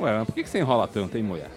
Ué, mas por que você enrola tanto, hein, mulher?